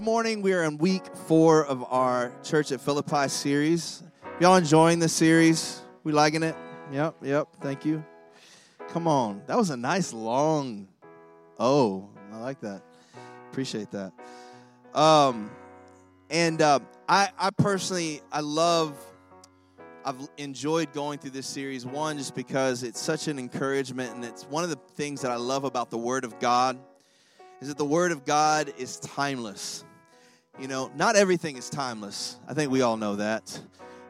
Morning we are in week four of our Church at Philippi series. Y'all enjoying the series? We liking it? Yep, yep. Thank you. Come on, that was a nice long. Oh, I like that. Appreciate that. Um, and uh, I, I personally, I love. I've enjoyed going through this series. One, just because it's such an encouragement, and it's one of the things that I love about the Word of God is that the Word of God is timeless. You know, not everything is timeless. I think we all know that.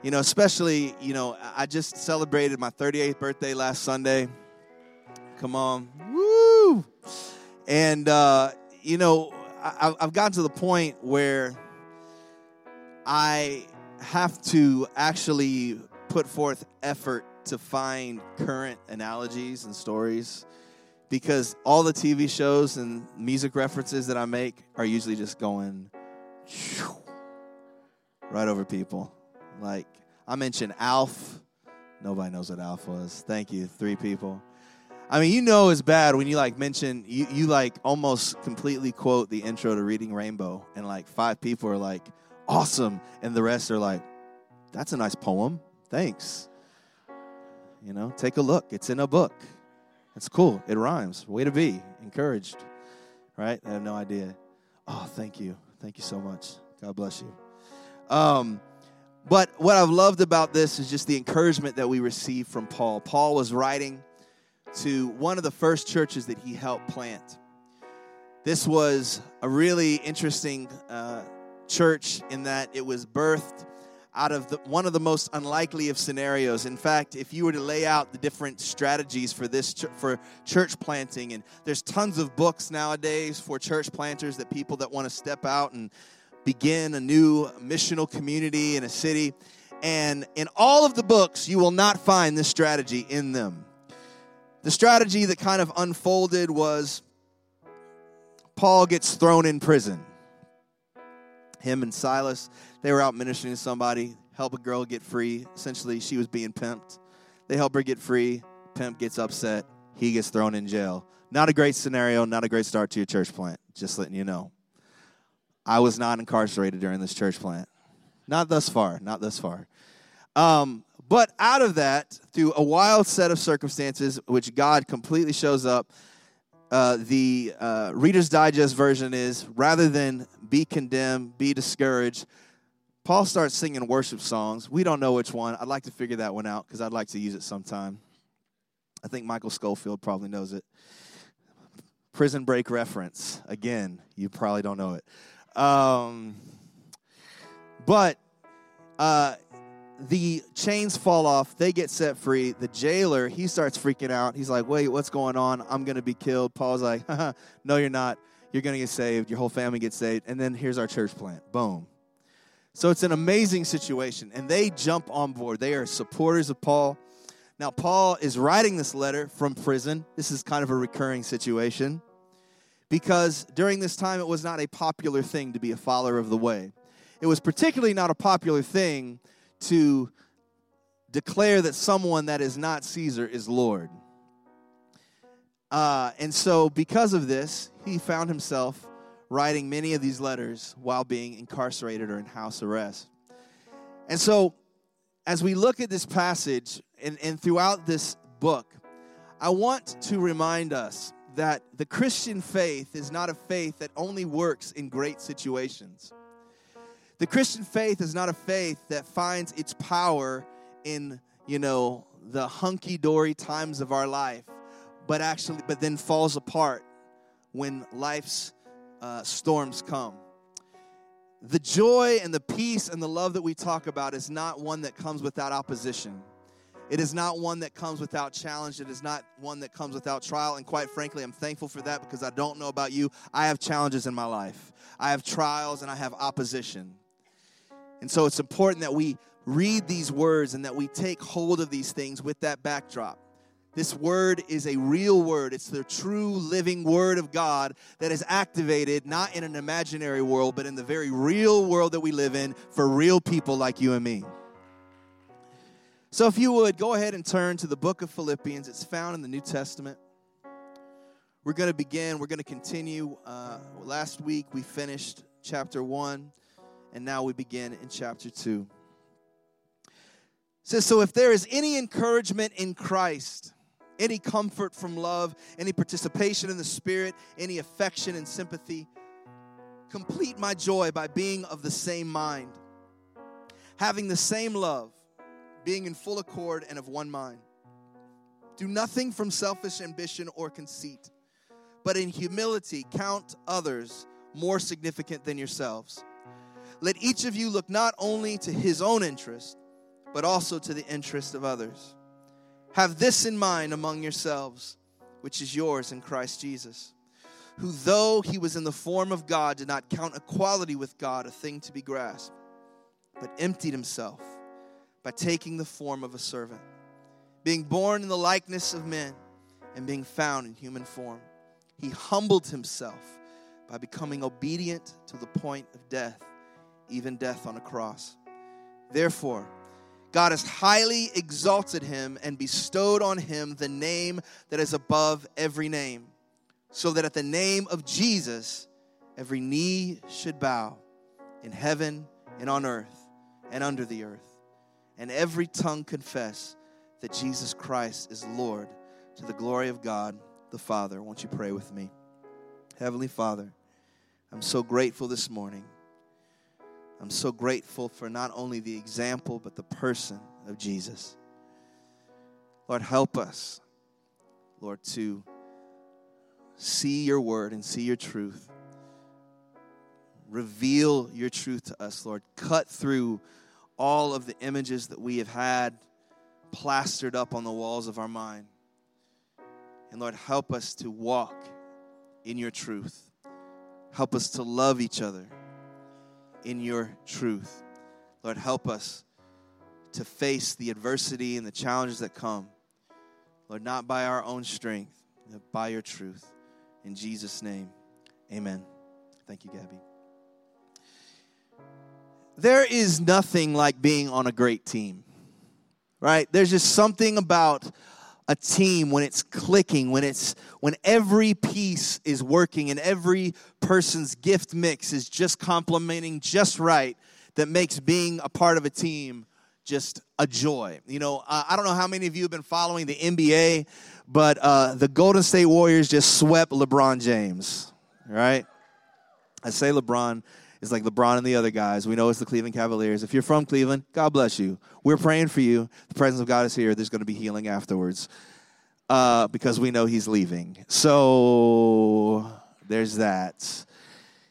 You know, especially, you know, I just celebrated my 38th birthday last Sunday. Come on. Woo! And, uh, you know, I, I've gotten to the point where I have to actually put forth effort to find current analogies and stories because all the TV shows and music references that I make are usually just going right over people. Like I mentioned Alf. Nobody knows what Alf was. Thank you, three people. I mean, you know it's bad when you like mention you, you like almost completely quote the intro to Reading Rainbow, and like five people are like, awesome, and the rest are like, that's a nice poem. Thanks. You know, take a look. It's in a book. It's cool. It rhymes. Way to be. Encouraged. Right? I have no idea. Oh, thank you. Thank you so much. God bless you. Um, but what I've loved about this is just the encouragement that we receive from Paul. Paul was writing to one of the first churches that he helped plant. This was a really interesting uh, church in that it was birthed out of the, one of the most unlikely of scenarios. In fact, if you were to lay out the different strategies for this ch- for church planting, and there's tons of books nowadays for church planters that people that want to step out and begin a new missional community in a city. And in all of the books, you will not find this strategy in them. The strategy that kind of unfolded was Paul gets thrown in prison. Him and Silas they were out ministering to somebody, help a girl get free. Essentially, she was being pimped. They help her get free. Pimp gets upset. He gets thrown in jail. Not a great scenario, not a great start to your church plant, just letting you know. I was not incarcerated during this church plant. Not thus far, not thus far. Um, but out of that, through a wild set of circumstances, which God completely shows up, uh, the uh, Reader's Digest version is rather than be condemned, be discouraged, Paul starts singing worship songs. We don't know which one. I'd like to figure that one out because I'd like to use it sometime. I think Michael Scofield probably knows it. Prison Break reference. Again, you probably don't know it. Um, but uh, the chains fall off. They get set free. The jailer, he starts freaking out. He's like, wait, what's going on? I'm going to be killed. Paul's like, no, you're not. You're going to get saved. Your whole family gets saved. And then here's our church plant. Boom. So it's an amazing situation, and they jump on board. They are supporters of Paul. Now, Paul is writing this letter from prison. This is kind of a recurring situation because during this time it was not a popular thing to be a follower of the way. It was particularly not a popular thing to declare that someone that is not Caesar is Lord. Uh, and so, because of this, he found himself writing many of these letters while being incarcerated or in house arrest. And so, as we look at this passage and, and throughout this book, I want to remind us that the Christian faith is not a faith that only works in great situations. The Christian faith is not a faith that finds its power in, you know, the hunky dory times of our life, but actually, but then falls apart when life's uh, storms come. The joy and the peace and the love that we talk about is not one that comes without opposition. It is not one that comes without challenge. It is not one that comes without trial. And quite frankly, I'm thankful for that because I don't know about you. I have challenges in my life, I have trials and I have opposition. And so it's important that we read these words and that we take hold of these things with that backdrop. This word is a real word. It's the true living word of God that is activated not in an imaginary world, but in the very real world that we live in for real people like you and me. So, if you would, go ahead and turn to the book of Philippians. It's found in the New Testament. We're going to begin, we're going to continue. Uh, last week we finished chapter 1, and now we begin in chapter 2. It says, So if there is any encouragement in Christ, any comfort from love, any participation in the Spirit, any affection and sympathy. Complete my joy by being of the same mind, having the same love, being in full accord and of one mind. Do nothing from selfish ambition or conceit, but in humility count others more significant than yourselves. Let each of you look not only to his own interest, but also to the interest of others. Have this in mind among yourselves, which is yours in Christ Jesus, who, though he was in the form of God, did not count equality with God a thing to be grasped, but emptied himself by taking the form of a servant, being born in the likeness of men, and being found in human form. He humbled himself by becoming obedient to the point of death, even death on a cross. Therefore, God has highly exalted him and bestowed on him the name that is above every name, so that at the name of Jesus, every knee should bow in heaven and on earth and under the earth, and every tongue confess that Jesus Christ is Lord to the glory of God the Father. Won't you pray with me? Heavenly Father, I'm so grateful this morning I'm so grateful for not only the example, but the person of Jesus. Lord, help us, Lord, to see your word and see your truth. Reveal your truth to us, Lord. Cut through all of the images that we have had plastered up on the walls of our mind. And Lord, help us to walk in your truth. Help us to love each other in your truth. Lord, help us to face the adversity and the challenges that come. Lord, not by our own strength, but by your truth. In Jesus' name, amen. Thank you, Gabby. There is nothing like being on a great team, right? There's just something about a team when it's clicking when it's when every piece is working and every person's gift mix is just complementing just right that makes being a part of a team just a joy. You know i don't know how many of you have been following the nba but uh, the golden state warriors just swept lebron james right? I say lebron is like LeBron and the other guys. We know it's the Cleveland Cavaliers. If you're from Cleveland, God bless you. We're praying for you. The presence of God is here. There's going to be healing afterwards uh, because we know he's leaving. So there's that.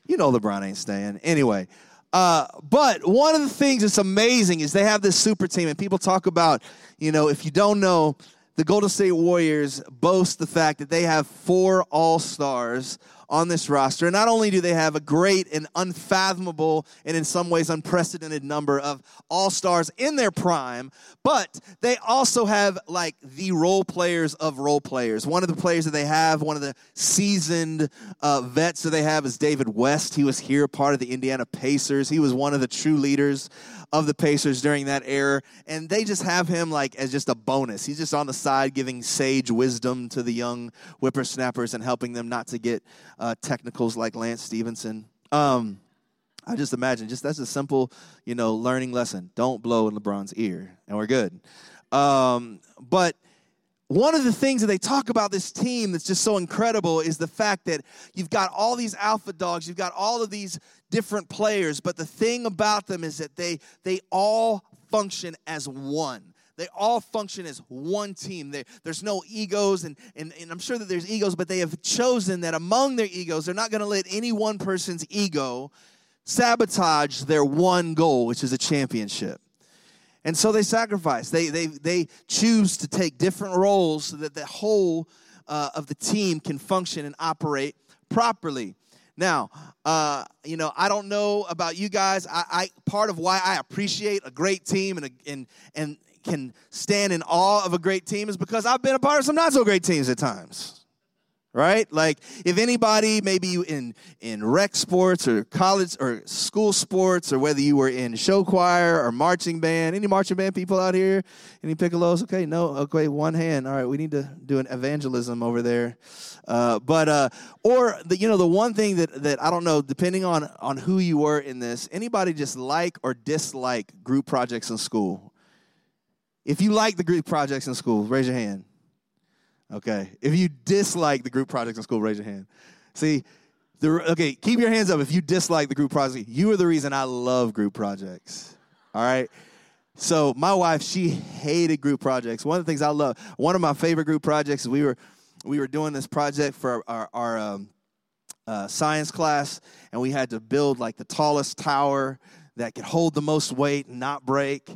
You know LeBron ain't staying. Anyway. Uh, but one of the things that's amazing is they have this super team, and people talk about, you know, if you don't know, the Golden State Warriors boast the fact that they have four All Stars on this roster. And not only do they have a great and unfathomable and in some ways unprecedented number of all stars in their prime, but they also have like the role players of role players. One of the players that they have, one of the seasoned uh, vets that they have is David West. He was here, part of the Indiana Pacers. He was one of the true leaders of the Pacers during that era. And they just have him like as just a bonus. He's just on the side giving sage wisdom to the young whippersnappers and helping them not to get uh, technicals like Lance Stephenson. Um, I just imagine, just that's a simple, you know, learning lesson. Don't blow in LeBron's ear, and we're good. Um, but one of the things that they talk about this team that's just so incredible is the fact that you've got all these alpha dogs, you've got all of these different players, but the thing about them is that they they all function as one. They all function as one team. They, there's no egos, and, and, and I'm sure that there's egos, but they have chosen that among their egos, they're not going to let any one person's ego sabotage their one goal, which is a championship. And so they sacrifice. They, they, they choose to take different roles so that the whole uh, of the team can function and operate properly. Now, uh, you know, I don't know about you guys. I, I part of why I appreciate a great team and a, and and can stand in awe of a great team is because I've been a part of some not so great teams at times right? Like if anybody, maybe you in in rec sports or college or school sports, or whether you were in show choir or marching band, any marching band people out here, any piccolos? Okay, no, okay, one hand. All right, we need to do an evangelism over there. Uh, but uh, or the you know the one thing that that I don't know, depending on on who you were in this, anybody just like or dislike group projects in school. If you like the group projects in school, raise your hand. Okay. If you dislike the group projects in school, raise your hand. See, the, okay, keep your hands up if you dislike the group project. You are the reason I love group projects. All right. So my wife, she hated group projects. One of the things I love, one of my favorite group projects we were we were doing this project for our, our um, uh, science class, and we had to build like the tallest tower that could hold the most weight and not break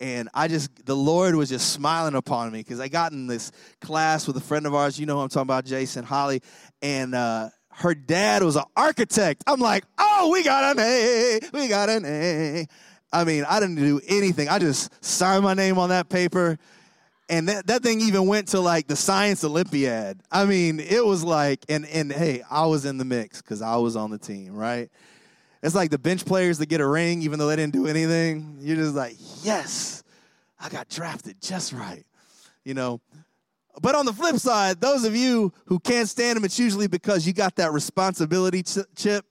and I just the Lord was just smiling upon me because I got in this class with a friend of ours. You know who I'm talking about, Jason Holly, and uh, her dad was an architect. I'm like, oh, we got an A, we got an A. I mean, I didn't do anything. I just signed my name on that paper. And that, that thing even went to like the science Olympiad. I mean, it was like, and and hey, I was in the mix because I was on the team, right? It's like the bench players that get a ring even though they didn't do anything. You're just like, yes, I got drafted just right. You know, but on the flip side, those of you who can't stand them, it's usually because you got that responsibility chip.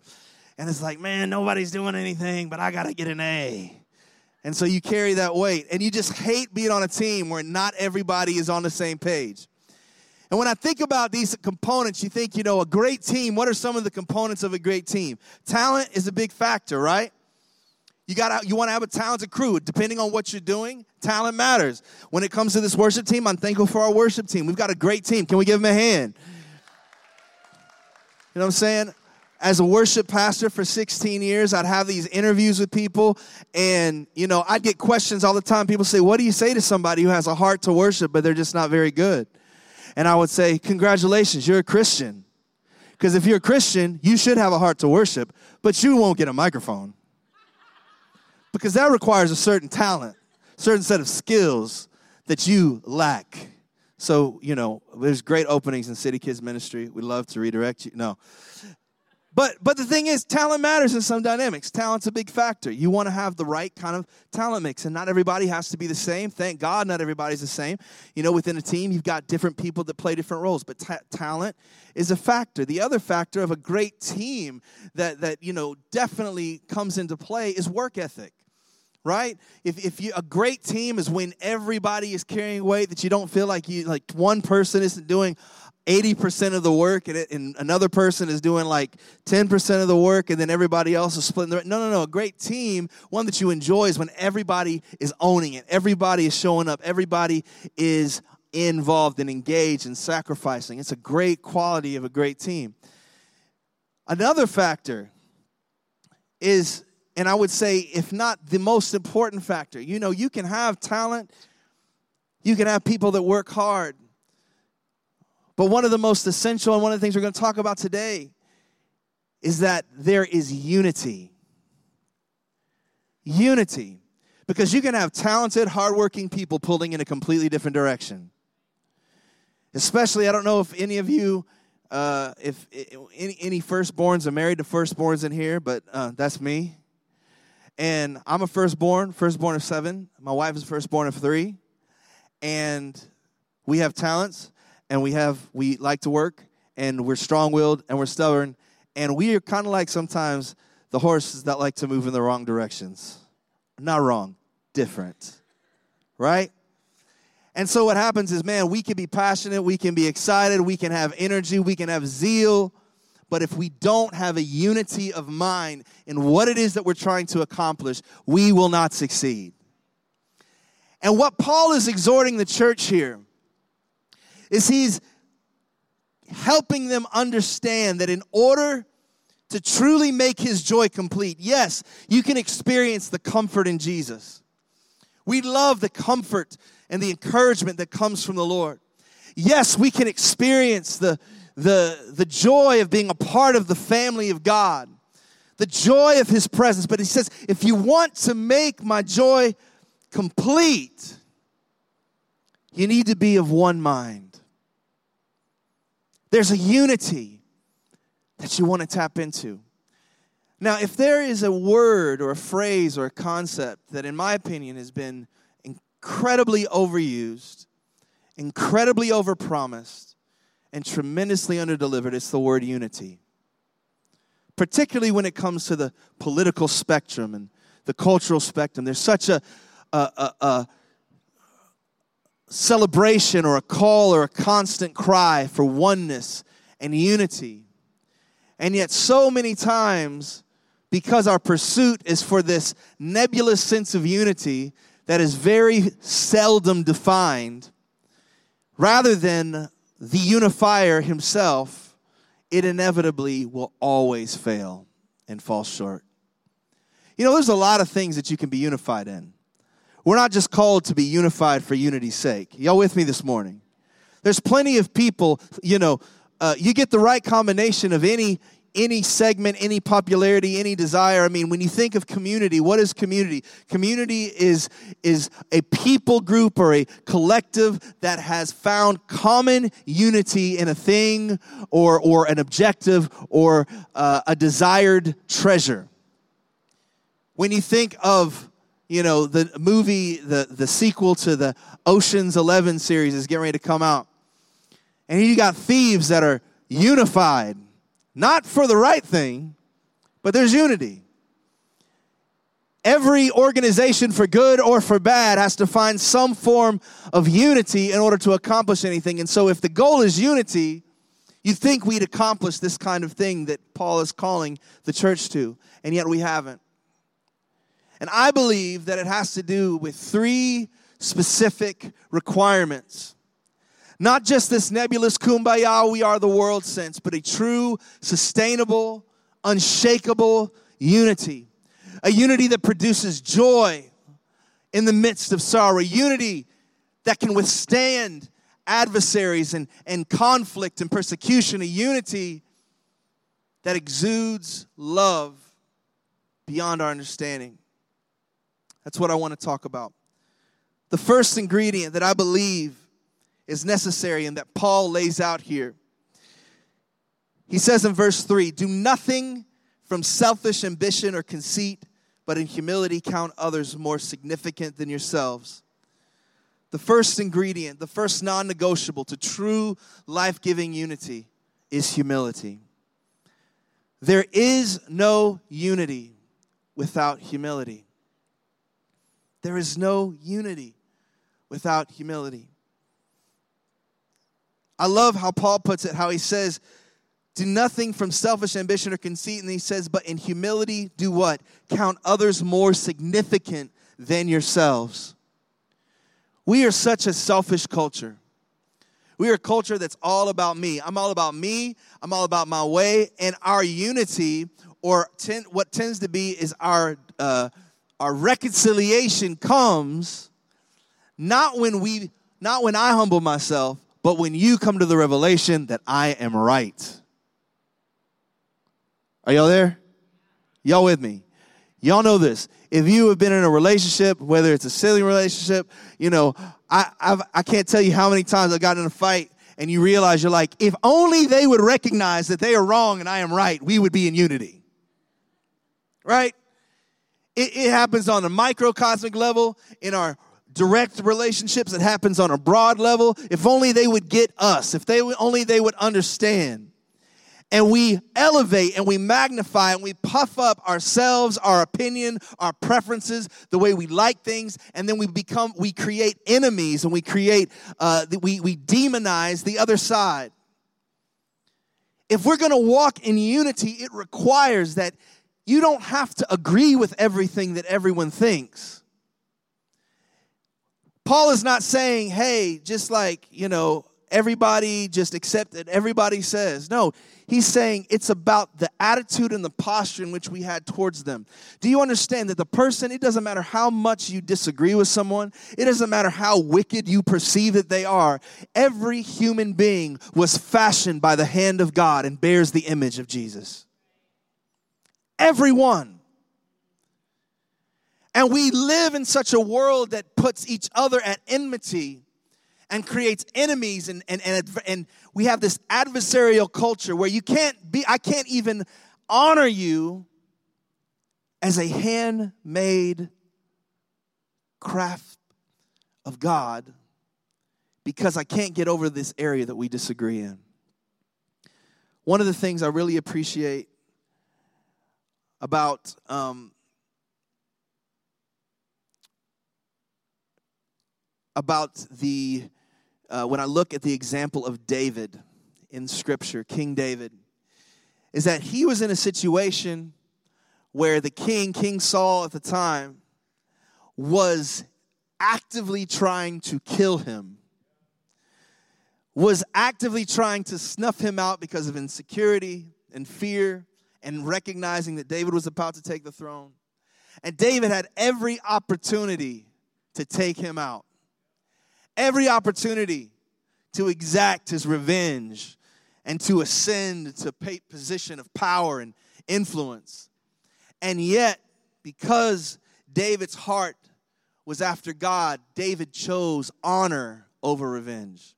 And it's like, man, nobody's doing anything, but I got to get an A. And so you carry that weight. And you just hate being on a team where not everybody is on the same page. And when I think about these components, you think, you know, a great team, what are some of the components of a great team? Talent is a big factor, right? You got you want to have a talented crew. Depending on what you're doing, talent matters. When it comes to this worship team, I'm thankful for our worship team. We've got a great team. Can we give them a hand? You know what I'm saying? As a worship pastor for 16 years, I'd have these interviews with people, and you know, I'd get questions all the time. People say, "What do you say to somebody who has a heart to worship, but they're just not very good?" And I would say, Congratulations, you're a Christian. Because if you're a Christian, you should have a heart to worship, but you won't get a microphone. Because that requires a certain talent, certain set of skills that you lack. So, you know, there's great openings in City Kids Ministry. We love to redirect you. No. But but the thing is, talent matters in some dynamics. Talent's a big factor. You want to have the right kind of talent mix, and not everybody has to be the same. Thank God, not everybody's the same. You know, within a team, you've got different people that play different roles, but ta- talent is a factor. The other factor of a great team that that you know definitely comes into play is work ethic right if, if you a great team is when everybody is carrying weight that you don't feel like you like one person isn't doing 80% of the work and, it, and, another person is doing like 10% of the work and then everybody else is splitting the no no no a great team one that you enjoy is when everybody is owning it. Everybody is showing up. Everybody is involved and engaged and sacrificing. It's a great quality of a great team. Another factor is and i would say if not the most important factor you know you can have talent you can have people that work hard but one of the most essential and one of the things we're going to talk about today is that there is unity. Unity. Because you can have talented, hardworking people pulling in a completely different direction. Especially, I don't know if any of you, uh, if any, any firstborns are married to firstborns in here, but uh, that's me. And I'm a firstborn, firstborn of seven. My wife is firstborn of three. And we have talents and we have we like to work and we're strong-willed and we're stubborn and we are kind of like sometimes the horses that like to move in the wrong directions. Not wrong different right? And so what happens is man we can be passionate we can be excited we can have energy we can have zeal but if we don't have a unity of mind in what it is that we're trying to accomplish we will not succeed. And what paul is exhorting the church here is he's helping them understand that in order to truly make his joy complete, yes, you can experience the comfort in Jesus. We love the comfort and the encouragement that comes from the Lord. Yes, we can experience the, the, the joy of being a part of the family of God, the joy of his presence. But he says, if you want to make my joy complete, you need to be of one mind. There's a unity that you want to tap into. Now, if there is a word or a phrase or a concept that, in my opinion, has been incredibly overused, incredibly overpromised, and tremendously underdelivered, it's the word unity. Particularly when it comes to the political spectrum and the cultural spectrum. There's such a, a, a, a celebration or a call or a constant cry for oneness and unity. And yet, so many times, because our pursuit is for this nebulous sense of unity that is very seldom defined, rather than the unifier himself, it inevitably will always fail and fall short. You know, there's a lot of things that you can be unified in. We're not just called to be unified for unity's sake. Y'all with me this morning? There's plenty of people, you know, uh, you get the right combination of any any segment, any popularity, any desire. I mean, when you think of community, what is community? Community is, is a people group or a collective that has found common unity in a thing or, or an objective or uh, a desired treasure. When you think of you know the movie the, the sequel to the oceans 11 series is getting ready to come out and you got thieves that are unified not for the right thing, but there's unity. Every organization, for good or for bad, has to find some form of unity in order to accomplish anything. And so, if the goal is unity, you think we'd accomplish this kind of thing that Paul is calling the church to, and yet we haven't. And I believe that it has to do with three specific requirements not just this nebulous kumbaya, we are the world sense, but a true, sustainable, unshakable unity. A unity that produces joy in the midst of sorrow. A unity that can withstand adversaries and, and conflict and persecution. A unity that exudes love beyond our understanding. That's what I want to talk about. The first ingredient that I believe is necessary and that Paul lays out here. He says in verse 3 Do nothing from selfish ambition or conceit, but in humility count others more significant than yourselves. The first ingredient, the first non negotiable to true life giving unity is humility. There is no unity without humility. There is no unity without humility. I love how Paul puts it, how he says, do nothing from selfish ambition or conceit. And he says, but in humility, do what? Count others more significant than yourselves. We are such a selfish culture. We are a culture that's all about me. I'm all about me. I'm all about my way. And our unity, or ten, what tends to be, is our uh, our reconciliation comes not when we, not when I humble myself, but when you come to the revelation that I am right. Are y'all there? Y'all with me? Y'all know this. If you have been in a relationship, whether it's a silly relationship, you know, I I've, I can not tell you how many times I got in a fight and you realize you're like, if only they would recognize that they are wrong and I am right, we would be in unity. Right? It, it happens on a microcosmic level in our direct relationships. It happens on a broad level. If only they would get us, if they only they would understand. And we elevate and we magnify and we puff up ourselves, our opinion, our preferences, the way we like things, and then we become, we create enemies and we create, uh, we, we demonize the other side. If we're gonna walk in unity, it requires that you don't have to agree with everything that everyone thinks. Paul is not saying, hey, just like, you know, everybody just accept it, everybody says. No, he's saying it's about the attitude and the posture in which we had towards them. Do you understand that the person, it doesn't matter how much you disagree with someone, it doesn't matter how wicked you perceive that they are, every human being was fashioned by the hand of God and bears the image of Jesus. Everyone. And we live in such a world that puts each other at enmity and creates enemies and, and, and, and we have this adversarial culture where you can't be i can't even honor you as a handmade craft of god because i can't get over this area that we disagree in one of the things i really appreciate about um, about the uh, when I look at the example of David in Scripture, King David, is that he was in a situation where the king, King Saul at the time, was actively trying to kill him, was actively trying to snuff him out because of insecurity and fear and recognizing that David was about to take the throne. And David had every opportunity to take him out every opportunity to exact his revenge and to ascend to a position of power and influence. And yet, because David's heart was after God, David chose honor over revenge.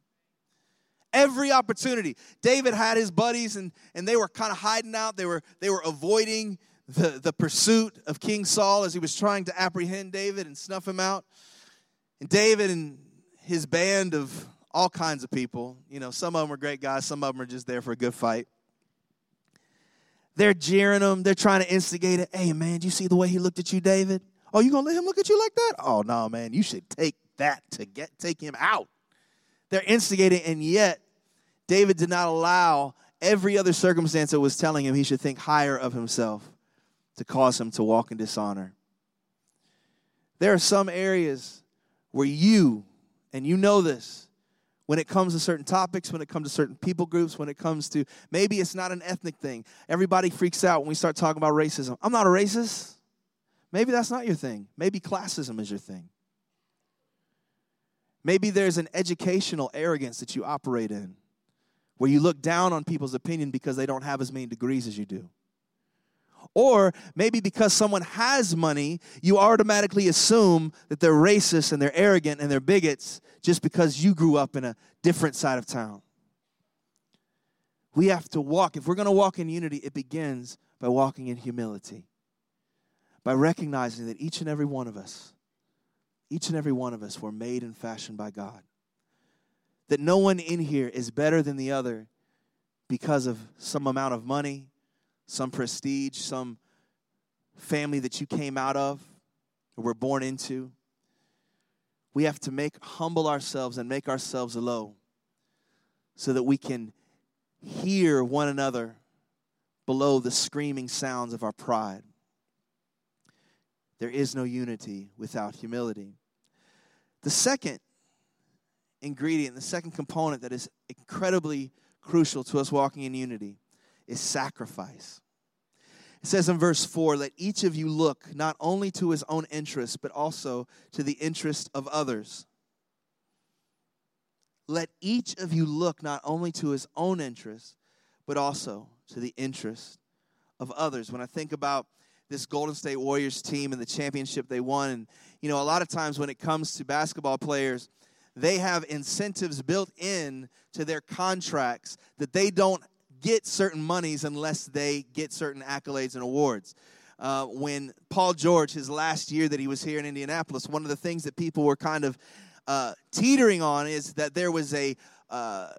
Every opportunity. David had his buddies and, and they were kind of hiding out. They were, they were avoiding the, the pursuit of King Saul as he was trying to apprehend David and snuff him out. And David and his band of all kinds of people. You know, some of them are great guys, some of them are just there for a good fight. They're jeering him, they're trying to instigate it. Hey, man, do you see the way he looked at you, David? Oh, you gonna let him look at you like that? Oh no, man, you should take that to get take him out. They're instigating, and yet David did not allow every other circumstance that was telling him he should think higher of himself to cause him to walk in dishonor. There are some areas where you and you know this when it comes to certain topics, when it comes to certain people groups, when it comes to maybe it's not an ethnic thing. Everybody freaks out when we start talking about racism. I'm not a racist. Maybe that's not your thing. Maybe classism is your thing. Maybe there's an educational arrogance that you operate in where you look down on people's opinion because they don't have as many degrees as you do. Or maybe because someone has money, you automatically assume that they're racist and they're arrogant and they're bigots just because you grew up in a different side of town. We have to walk. If we're going to walk in unity, it begins by walking in humility, by recognizing that each and every one of us, each and every one of us were made and fashioned by God. That no one in here is better than the other because of some amount of money, some prestige, some family that you came out of or were born into. We have to make humble ourselves and make ourselves low so that we can hear one another below the screaming sounds of our pride. There is no unity without humility. The second ingredient, the second component that is incredibly crucial to us walking in unity is sacrifice. It says in verse 4 let each of you look not only to his own interest, but also to the interest of others. Let each of you look not only to his own interest, but also to the interest of others. When I think about this Golden State Warriors team and the championship they won, and you know, a lot of times when it comes to basketball players, they have incentives built in to their contracts that they don't get certain monies unless they get certain accolades and awards. Uh, when Paul George, his last year that he was here in Indianapolis, one of the things that people were kind of uh, teetering on is that there was a uh,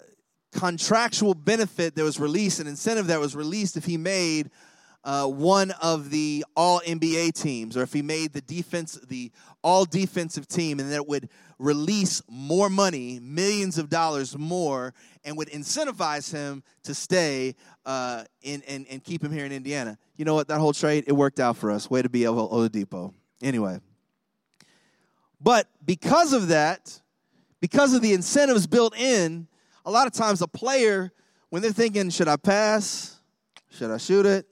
contractual benefit that was released, an incentive that was released if he made uh, one of the all NBA teams, or if he made the defense, the all defensive team, and that would release more money, millions of dollars more, and would incentivize him to stay uh, in, and, and keep him here in Indiana. You know what? That whole trade, it worked out for us. Way to be Oladipo. Anyway. But because of that, because of the incentives built in, a lot of times a player, when they're thinking, should I pass? Should I shoot it?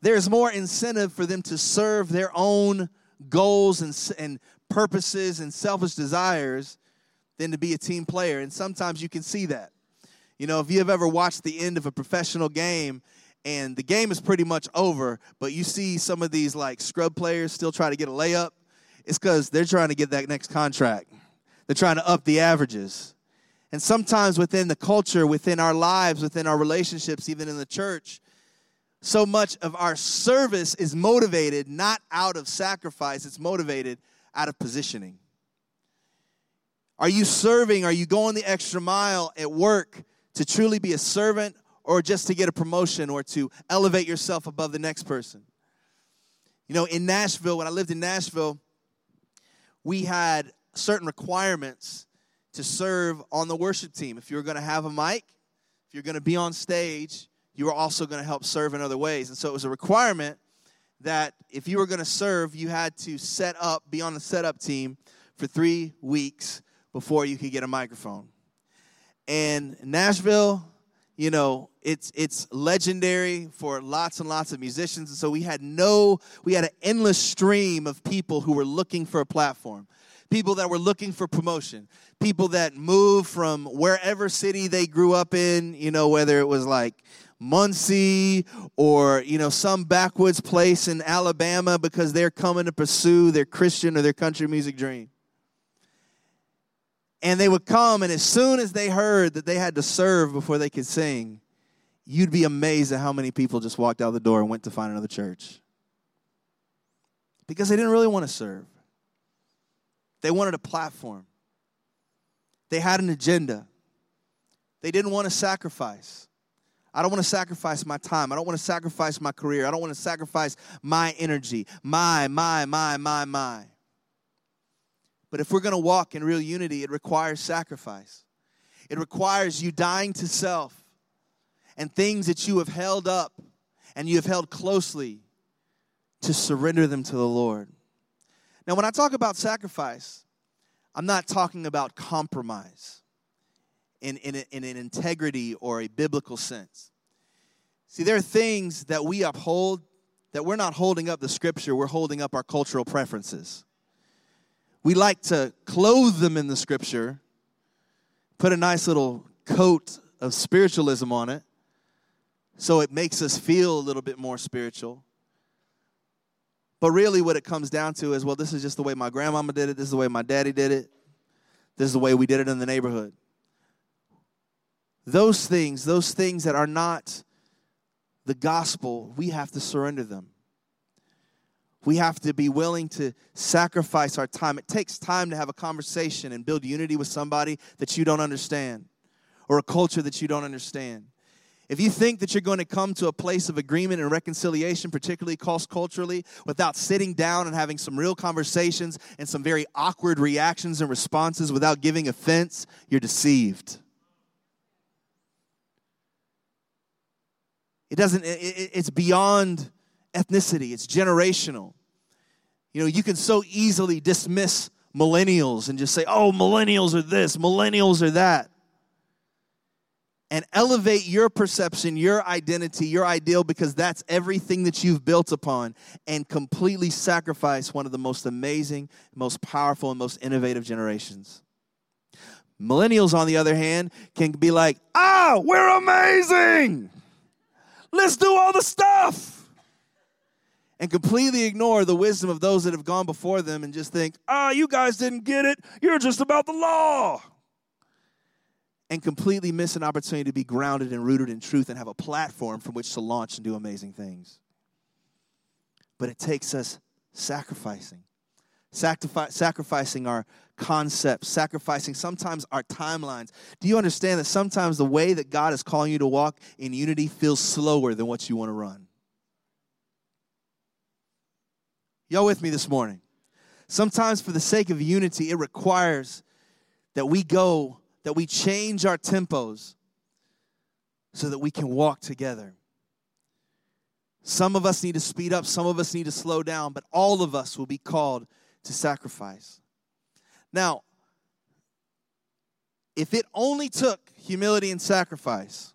There's more incentive for them to serve their own goals and, and purposes and selfish desires than to be a team player. And sometimes you can see that. You know, if you have ever watched the end of a professional game and the game is pretty much over, but you see some of these like scrub players still try to get a layup, it's because they're trying to get that next contract. They're trying to up the averages. And sometimes within the culture, within our lives, within our relationships, even in the church, so much of our service is motivated not out of sacrifice, it's motivated out of positioning. Are you serving? Are you going the extra mile at work to truly be a servant or just to get a promotion or to elevate yourself above the next person? You know, in Nashville, when I lived in Nashville, we had certain requirements to serve on the worship team. If you were going to have a mic, if you're going to be on stage, you were also going to help serve in other ways. And so it was a requirement that if you were going to serve, you had to set up, be on the setup team for three weeks before you could get a microphone. And Nashville, you know, it's it's legendary for lots and lots of musicians. And so we had no, we had an endless stream of people who were looking for a platform people that were looking for promotion, people that moved from wherever city they grew up in, you know, whether it was like Muncie or, you know, some backwoods place in Alabama because they're coming to pursue their Christian or their country music dream. And they would come, and as soon as they heard that they had to serve before they could sing, you'd be amazed at how many people just walked out the door and went to find another church. Because they didn't really want to serve. They wanted a platform. They had an agenda. They didn't want to sacrifice. I don't want to sacrifice my time. I don't want to sacrifice my career. I don't want to sacrifice my energy. My, my, my, my, my. But if we're going to walk in real unity, it requires sacrifice. It requires you dying to self and things that you have held up and you have held closely to surrender them to the Lord. Now, when I talk about sacrifice, I'm not talking about compromise in, in, a, in an integrity or a biblical sense. See, there are things that we uphold that we're not holding up the scripture, we're holding up our cultural preferences. We like to clothe them in the scripture, put a nice little coat of spiritualism on it, so it makes us feel a little bit more spiritual. But really, what it comes down to is well, this is just the way my grandmama did it, this is the way my daddy did it, this is the way we did it in the neighborhood those things, those things that are not the gospel, we have to surrender them. We have to be willing to sacrifice our time. It takes time to have a conversation and build unity with somebody that you don't understand or a culture that you don't understand. If you think that you're going to come to a place of agreement and reconciliation, particularly cross culturally, without sitting down and having some real conversations and some very awkward reactions and responses without giving offense, you're deceived. It doesn't, it, it's beyond ethnicity, it's generational. You know, you can so easily dismiss millennials and just say, oh, millennials are this, millennials are that. And elevate your perception, your identity, your ideal, because that's everything that you've built upon, and completely sacrifice one of the most amazing, most powerful, and most innovative generations. Millennials, on the other hand, can be like, ah, we're amazing. Let's do all the stuff. And completely ignore the wisdom of those that have gone before them and just think, ah, oh, you guys didn't get it. You're just about the law. And completely miss an opportunity to be grounded and rooted in truth and have a platform from which to launch and do amazing things. But it takes us sacrificing, Sacrific- sacrificing our concepts, sacrificing sometimes our timelines. Do you understand that sometimes the way that God is calling you to walk in unity feels slower than what you want to run? Y'all with me this morning? Sometimes, for the sake of unity, it requires that we go, that we change our tempos so that we can walk together. Some of us need to speed up, some of us need to slow down, but all of us will be called to sacrifice. Now, if it only took humility and sacrifice,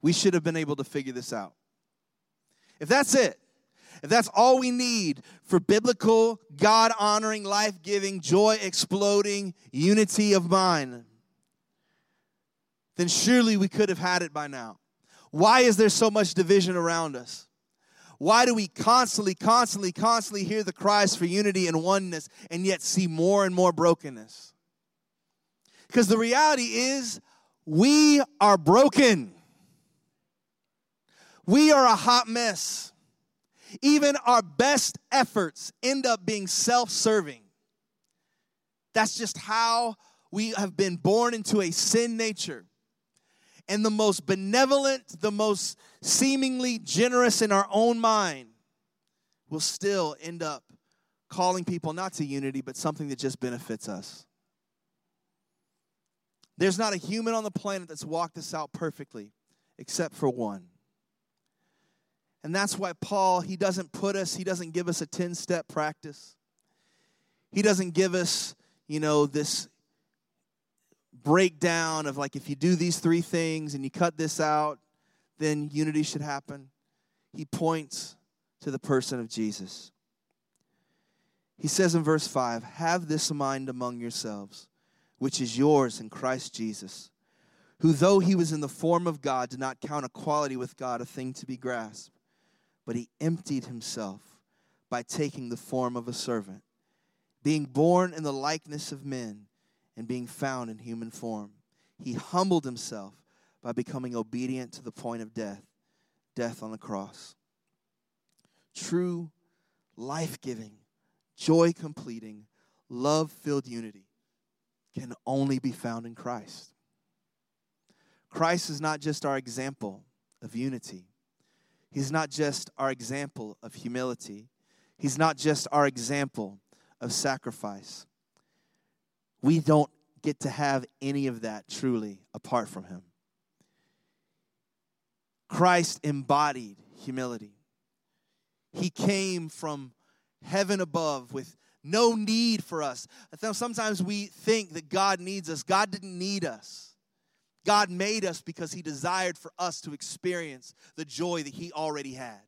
we should have been able to figure this out. If that's it, if that's all we need for biblical, God honoring, life giving, joy exploding unity of mind, then surely we could have had it by now. Why is there so much division around us? Why do we constantly, constantly, constantly hear the cries for unity and oneness and yet see more and more brokenness? Because the reality is, we are broken. We are a hot mess. Even our best efforts end up being self serving. That's just how we have been born into a sin nature. And the most benevolent, the most seemingly generous in our own mind will still end up calling people not to unity, but something that just benefits us. There's not a human on the planet that's walked this out perfectly, except for one. And that's why Paul, he doesn't put us, he doesn't give us a 10 step practice. He doesn't give us, you know, this breakdown of like if you do these three things and you cut this out, then unity should happen. He points to the person of Jesus. He says in verse 5 Have this mind among yourselves, which is yours in Christ Jesus, who, though he was in the form of God, did not count equality with God a thing to be grasped but he emptied himself by taking the form of a servant, being born in the likeness of men and being found in human form. He humbled himself by becoming obedient to the point of death, death on the cross. True, life giving, joy completing, love filled unity can only be found in Christ. Christ is not just our example of unity, He's not just our example of humility, He's not just our example of sacrifice. We don't get to have any of that truly apart from Him. Christ embodied humility. He came from heaven above with no need for us. Sometimes we think that God needs us. God didn't need us. God made us because He desired for us to experience the joy that He already had.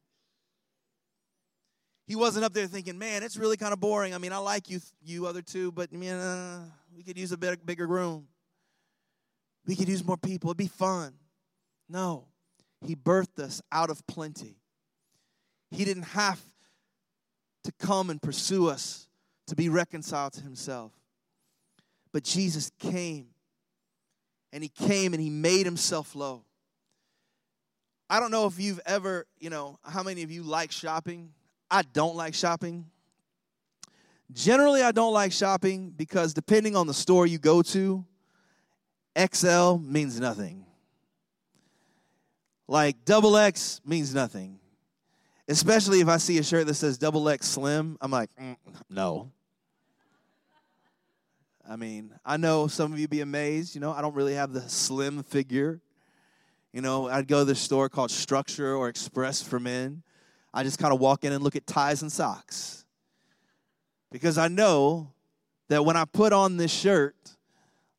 He wasn't up there thinking, man, it's really kind of boring. I mean, I like you, you other two, but man, uh, we could use a bigger room. We could use more people. It'd be fun. No, He birthed us out of plenty. He didn't have to come and pursue us to be reconciled to Himself. But Jesus came and he came and he made himself low. I don't know if you've ever, you know, how many of you like shopping? I don't like shopping. Generally, I don't like shopping because depending on the store you go to, XL means nothing. Like double X means nothing. Especially if I see a shirt that says double X slim, I'm like, mm, no. I mean, I know some of you be amazed. You know, I don't really have the slim figure. You know, I'd go to this store called Structure or Express for Men. I just kind of walk in and look at ties and socks. Because I know that when I put on this shirt,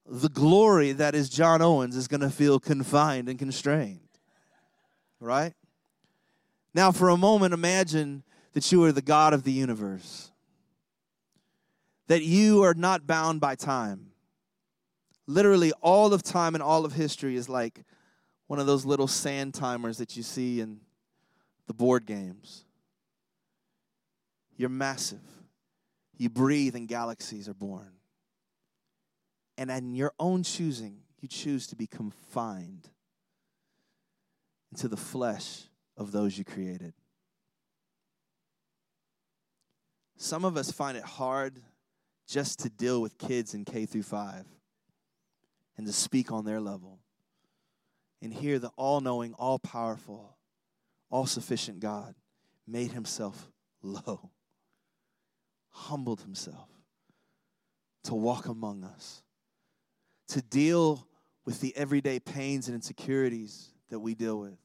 the glory that is John Owens is going to feel confined and constrained. Right? Now, for a moment, imagine that you are the God of the universe that you are not bound by time. Literally, all of time and all of history is like one of those little sand timers that you see in the board games. You're massive. You breathe, and galaxies are born. And in your own choosing, you choose to be confined into the flesh of those you created. Some of us find it hard just to deal with kids in K through 5 and to speak on their level and hear the all knowing, all powerful, all sufficient God made himself low, humbled himself to walk among us, to deal with the everyday pains and insecurities that we deal with.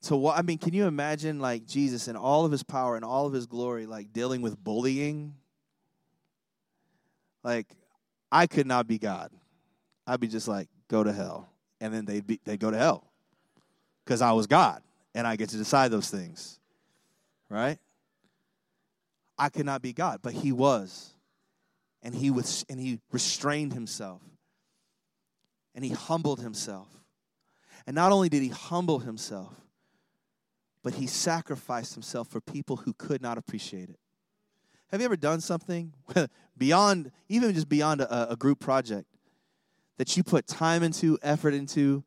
So what I mean, can you imagine like Jesus in all of his power and all of his glory, like dealing with bullying? Like, I could not be God. I'd be just like, go to hell. And then they'd, be, they'd go to hell because I was God and I get to decide those things. Right? I could not be God, but he was. And he was and he restrained himself. And he humbled himself. And not only did he humble himself, but he sacrificed himself for people who could not appreciate it. Have you ever done something beyond, even just beyond a, a group project, that you put time into, effort into,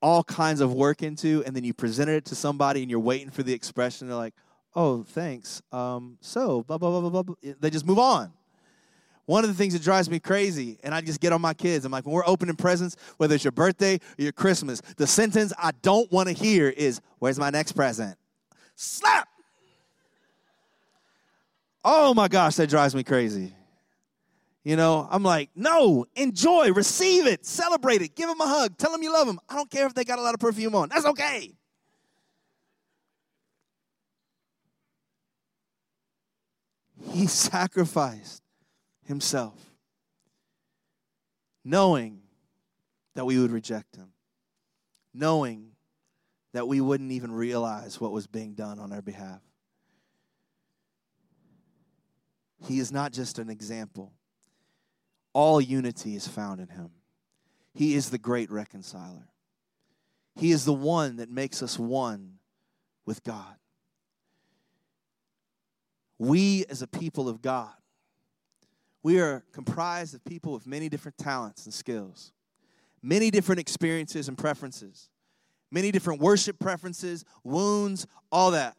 all kinds of work into, and then you presented it to somebody and you're waiting for the expression? They're like, oh, thanks. Um, so, blah, blah, blah, blah, blah. They just move on. One of the things that drives me crazy, and I just get on my kids, I'm like, when we're opening presents, whether it's your birthday or your Christmas, the sentence I don't want to hear is, Where's my next present? Slap! Oh my gosh, that drives me crazy. You know, I'm like, no, enjoy, receive it, celebrate it, give them a hug, tell them you love them. I don't care if they got a lot of perfume on. That's okay. He sacrificed himself, knowing that we would reject him, knowing that we wouldn't even realize what was being done on our behalf. He is not just an example, all unity is found in him. He is the great reconciler. He is the one that makes us one with God. We, as a people of God, we are comprised of people with many different talents and skills, many different experiences and preferences, many different worship preferences, wounds, all that.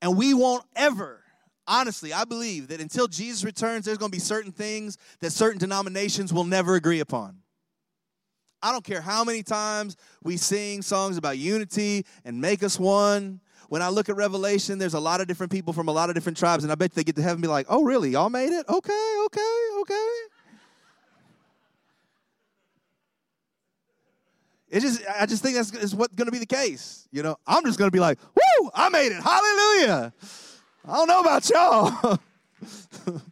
And we won't ever, honestly, I believe that until Jesus returns, there's going to be certain things that certain denominations will never agree upon. I don't care how many times we sing songs about unity and make us one when I look at Revelation, there's a lot of different people from a lot of different tribes, and I bet they get to heaven and be like, oh, really? Y'all made it? Okay, okay, okay. It just, I just think that's is what's going to be the case. You know, I'm just going to be like, woo, I made it. Hallelujah. I don't know about y'all.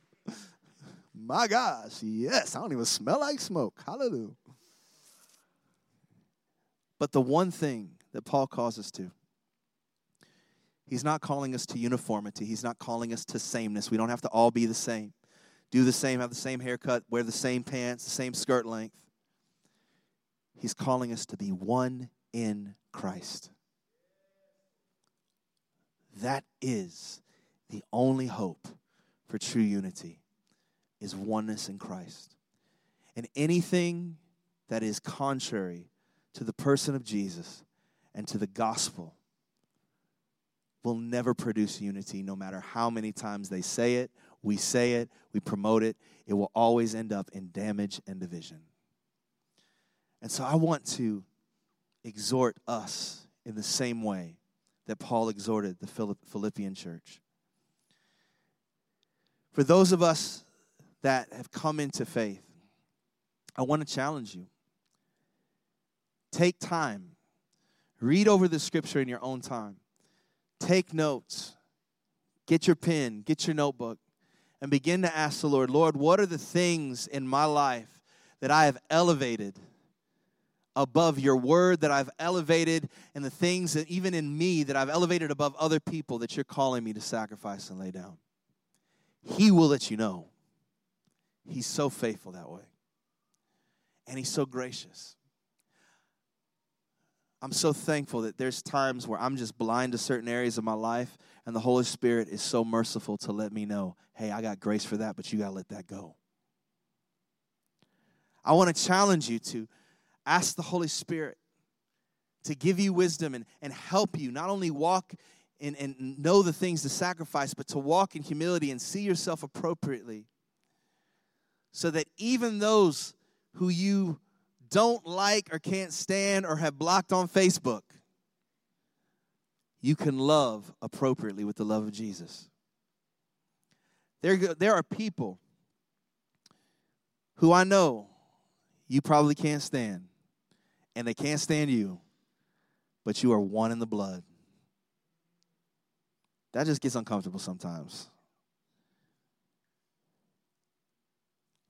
My gosh, yes, I don't even smell like smoke. Hallelujah. But the one thing that Paul calls us to He's not calling us to uniformity. He's not calling us to sameness. We don't have to all be the same. Do the same, have the same haircut, wear the same pants, the same skirt length. He's calling us to be one in Christ. That is the only hope for true unity is oneness in Christ. And anything that is contrary to the person of Jesus and to the gospel will never produce unity no matter how many times they say it, we say it, we promote it. It will always end up in damage and division. And so I want to exhort us in the same way that Paul exhorted the Philippian church. For those of us that have come into faith, I want to challenge you. Take time, read over the scripture in your own time take notes. Get your pen, get your notebook, and begin to ask the Lord, Lord, what are the things in my life that I have elevated above your word, that I've elevated, and the things that even in me that I've elevated above other people that you're calling me to sacrifice and lay down? He will let you know. He's so faithful that way. And he's so gracious. I'm so thankful that there's times where I'm just blind to certain areas of my life, and the Holy Spirit is so merciful to let me know hey, I got grace for that, but you got to let that go. I want to challenge you to ask the Holy Spirit to give you wisdom and, and help you not only walk in, and know the things to sacrifice, but to walk in humility and see yourself appropriately. So that even those who you don't like or can't stand or have blocked on Facebook, you can love appropriately with the love of Jesus. There, there are people who I know you probably can't stand, and they can't stand you, but you are one in the blood. That just gets uncomfortable sometimes.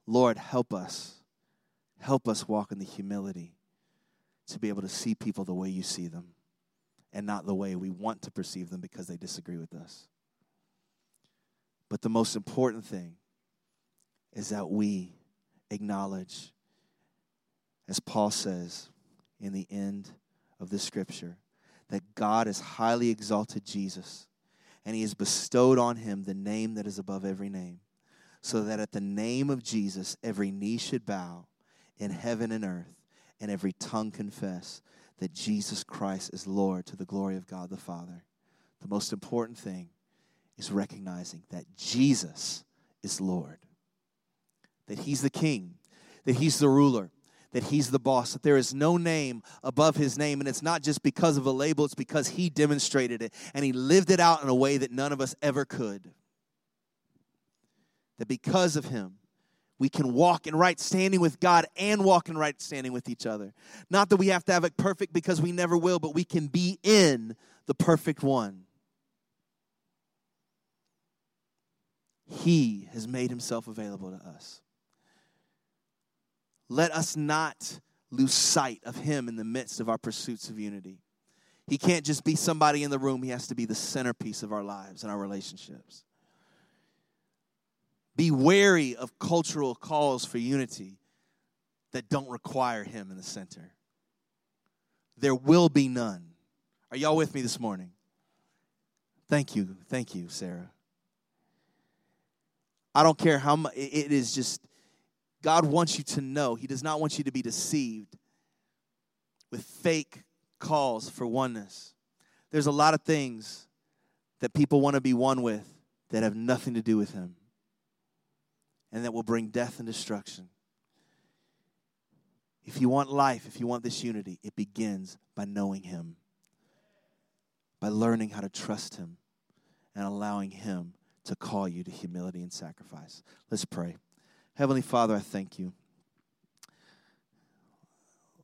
Lord, help us. Help us walk in the humility to be able to see people the way you see them and not the way we want to perceive them because they disagree with us. But the most important thing is that we acknowledge, as Paul says in the end of the scripture, that God has highly exalted Jesus and he has bestowed on him the name that is above every name, so that at the name of Jesus every knee should bow in heaven and earth and every tongue confess that Jesus Christ is Lord to the glory of God the Father. The most important thing is recognizing that Jesus is Lord, that He's the King, that He's the ruler, that He's the boss, that there is no name above His name. And it's not just because of a label, it's because He demonstrated it and He lived it out in a way that none of us ever could. That because of Him, we can walk in right standing with God and walk in right standing with each other. Not that we have to have it perfect because we never will, but we can be in the perfect one. He has made himself available to us. Let us not lose sight of him in the midst of our pursuits of unity. He can't just be somebody in the room, he has to be the centerpiece of our lives and our relationships. Be wary of cultural calls for unity that don't require him in the center. There will be none. Are y'all with me this morning? Thank you. Thank you, Sarah. I don't care how much, it is just, God wants you to know. He does not want you to be deceived with fake calls for oneness. There's a lot of things that people want to be one with that have nothing to do with Him and that will bring death and destruction. If you want life, if you want this unity, it begins by knowing Him, by learning how to trust Him, and allowing Him to call you to humility and sacrifice. Let's pray. Heavenly Father, I thank you.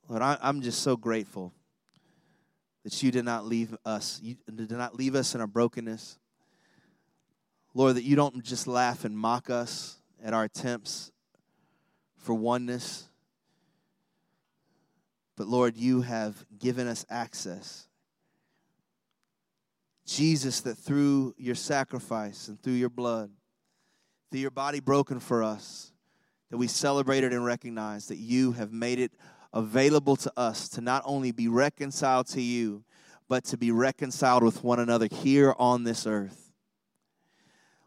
Lord, I, am just so grateful that you did not leave us, you did not leave us in our brokenness. Lord, that you don't just laugh and mock us at our attempts for oneness. But Lord, you have given us access Jesus, that through your sacrifice and through your blood, through your body broken for us, that we celebrated and recognized that you have made it available to us to not only be reconciled to you, but to be reconciled with one another here on this earth.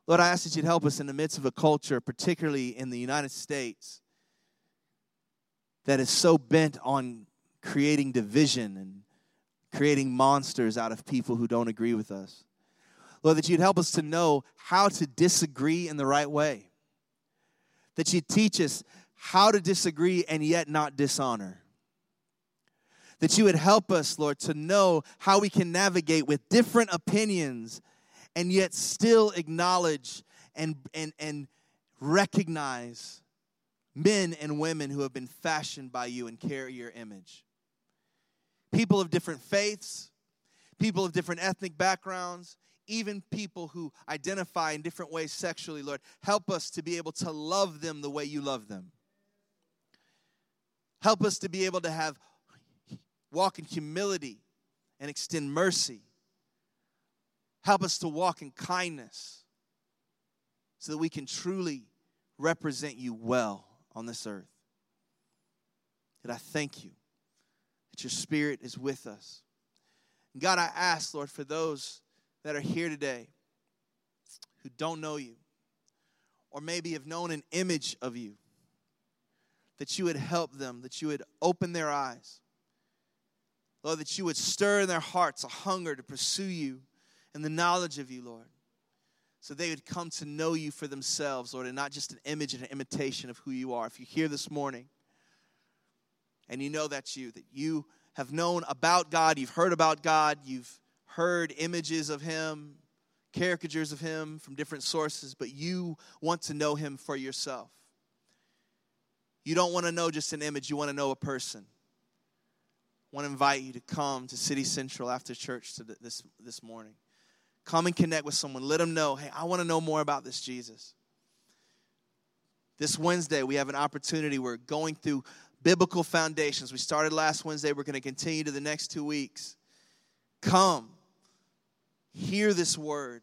Lord, I ask that you'd help us in the midst of a culture, particularly in the United States, that is so bent on creating division and creating monsters out of people who don't agree with us. Lord, that you'd help us to know how to disagree in the right way. That you'd teach us how to disagree and yet not dishonor. That you would help us, Lord, to know how we can navigate with different opinions and yet still acknowledge and, and, and recognize men and women who have been fashioned by you and carry your image people of different faiths, people of different ethnic backgrounds, even people who identify in different ways sexually, Lord. Help us to be able to love them the way you love them. Help us to be able to have walk in humility and extend mercy. Help us to walk in kindness so that we can truly represent you well on this earth. And I thank you that your spirit is with us. God, I ask, Lord, for those that are here today who don't know you or maybe have known an image of you, that you would help them, that you would open their eyes. Lord, that you would stir in their hearts a hunger to pursue you and the knowledge of you, Lord, so they would come to know you for themselves, Lord, and not just an image and an imitation of who you are. If you're here this morning and you know that's you, that you have known about God, you've heard about God, you've heard images of Him, caricatures of Him from different sources, but you want to know Him for yourself. You don't want to know just an image, you want to know a person. I want to invite you to come to City Central after church this, this morning. Come and connect with someone. Let them know, hey, I want to know more about this Jesus. This Wednesday, we have an opportunity. We're going through biblical foundations. We started last Wednesday, we're going to continue to the next two weeks. Come, hear this word.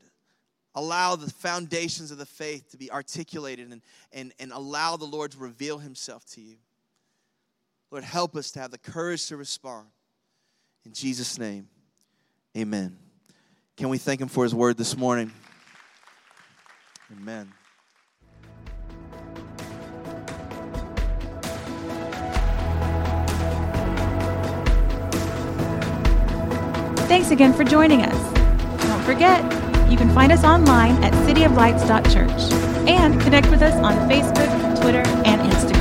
Allow the foundations of the faith to be articulated and, and, and allow the Lord to reveal himself to you. Lord, help us to have the courage to respond. In Jesus' name, amen. Can we thank him for his word this morning? Amen. Thanks again for joining us. Don't forget, you can find us online at cityoflights.church and connect with us on Facebook, Twitter, and Instagram.